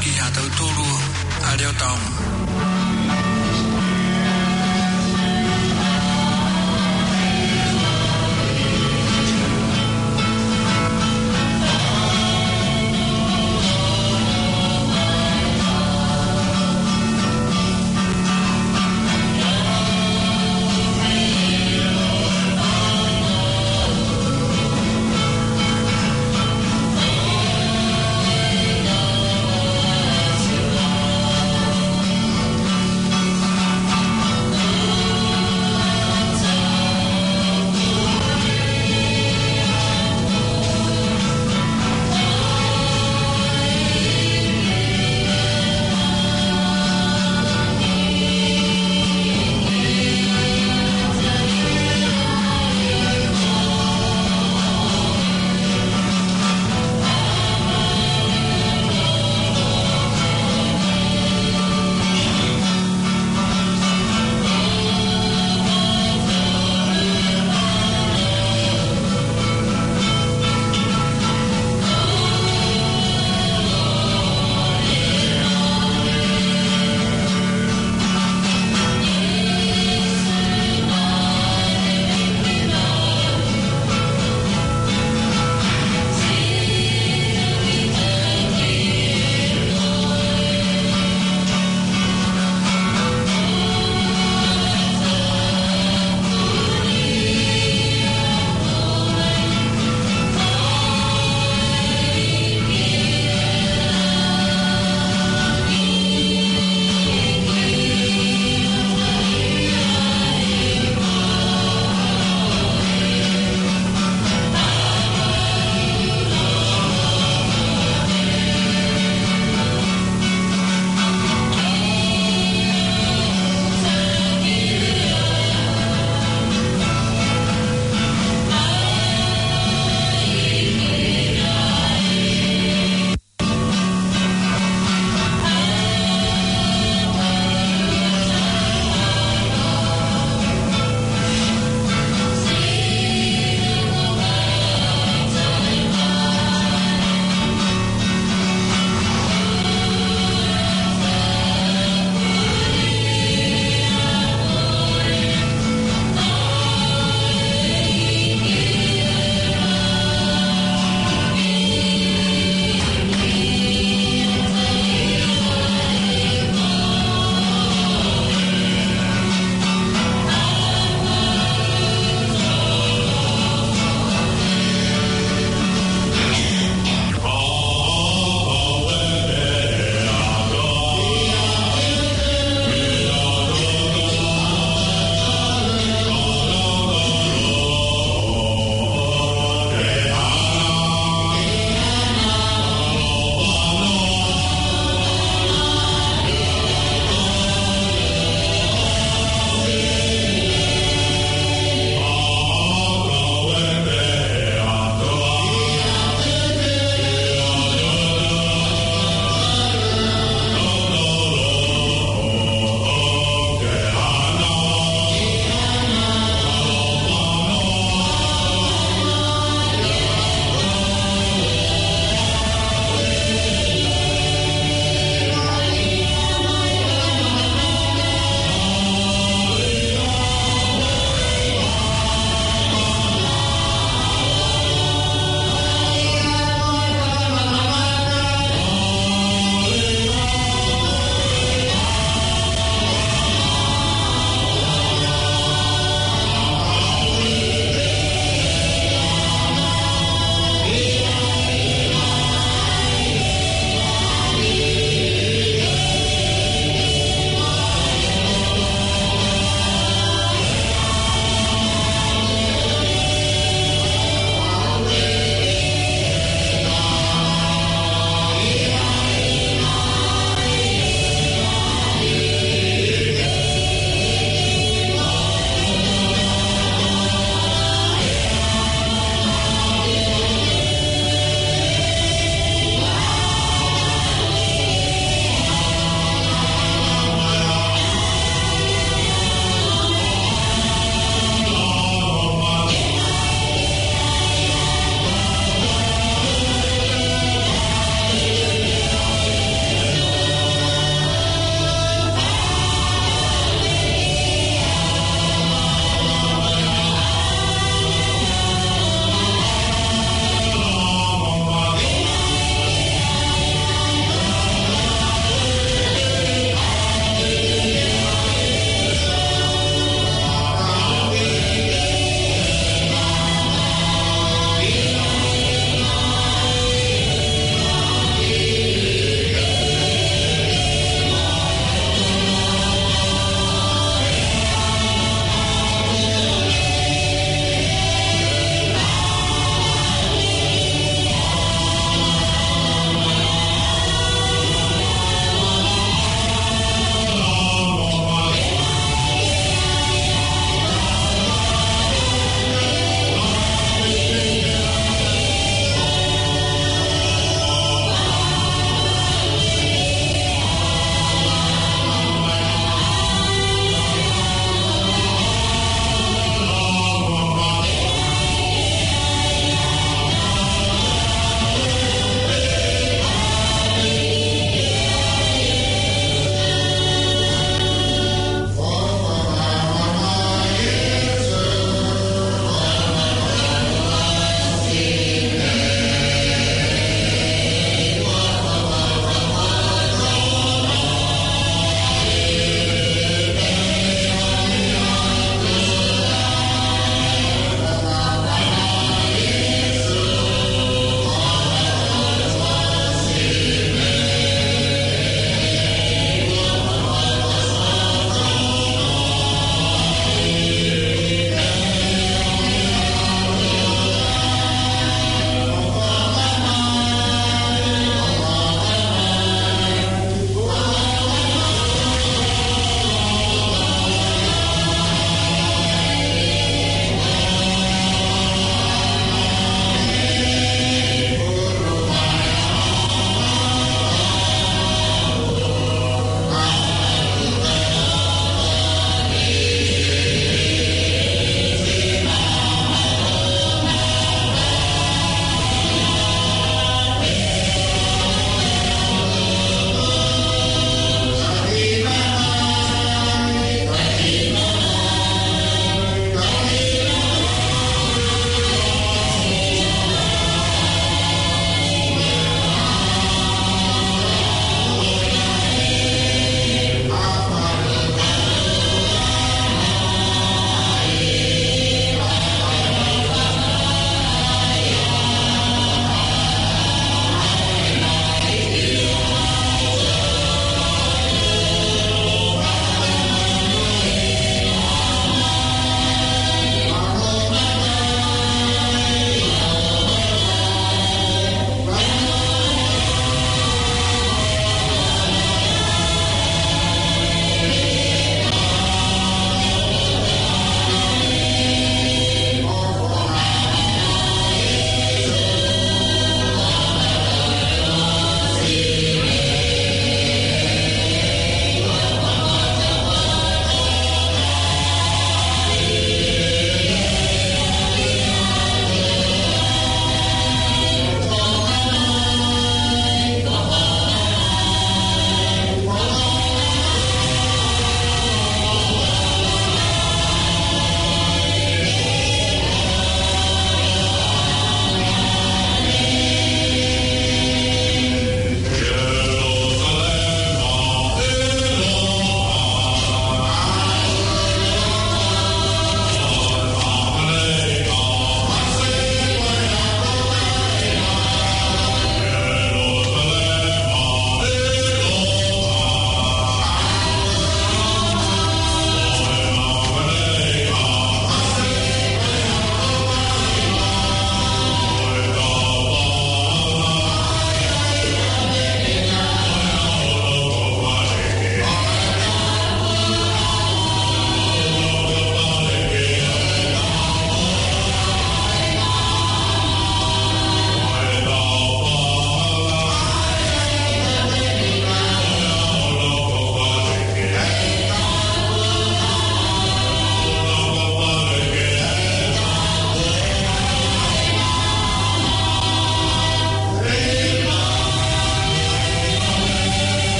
地下都堵住还了当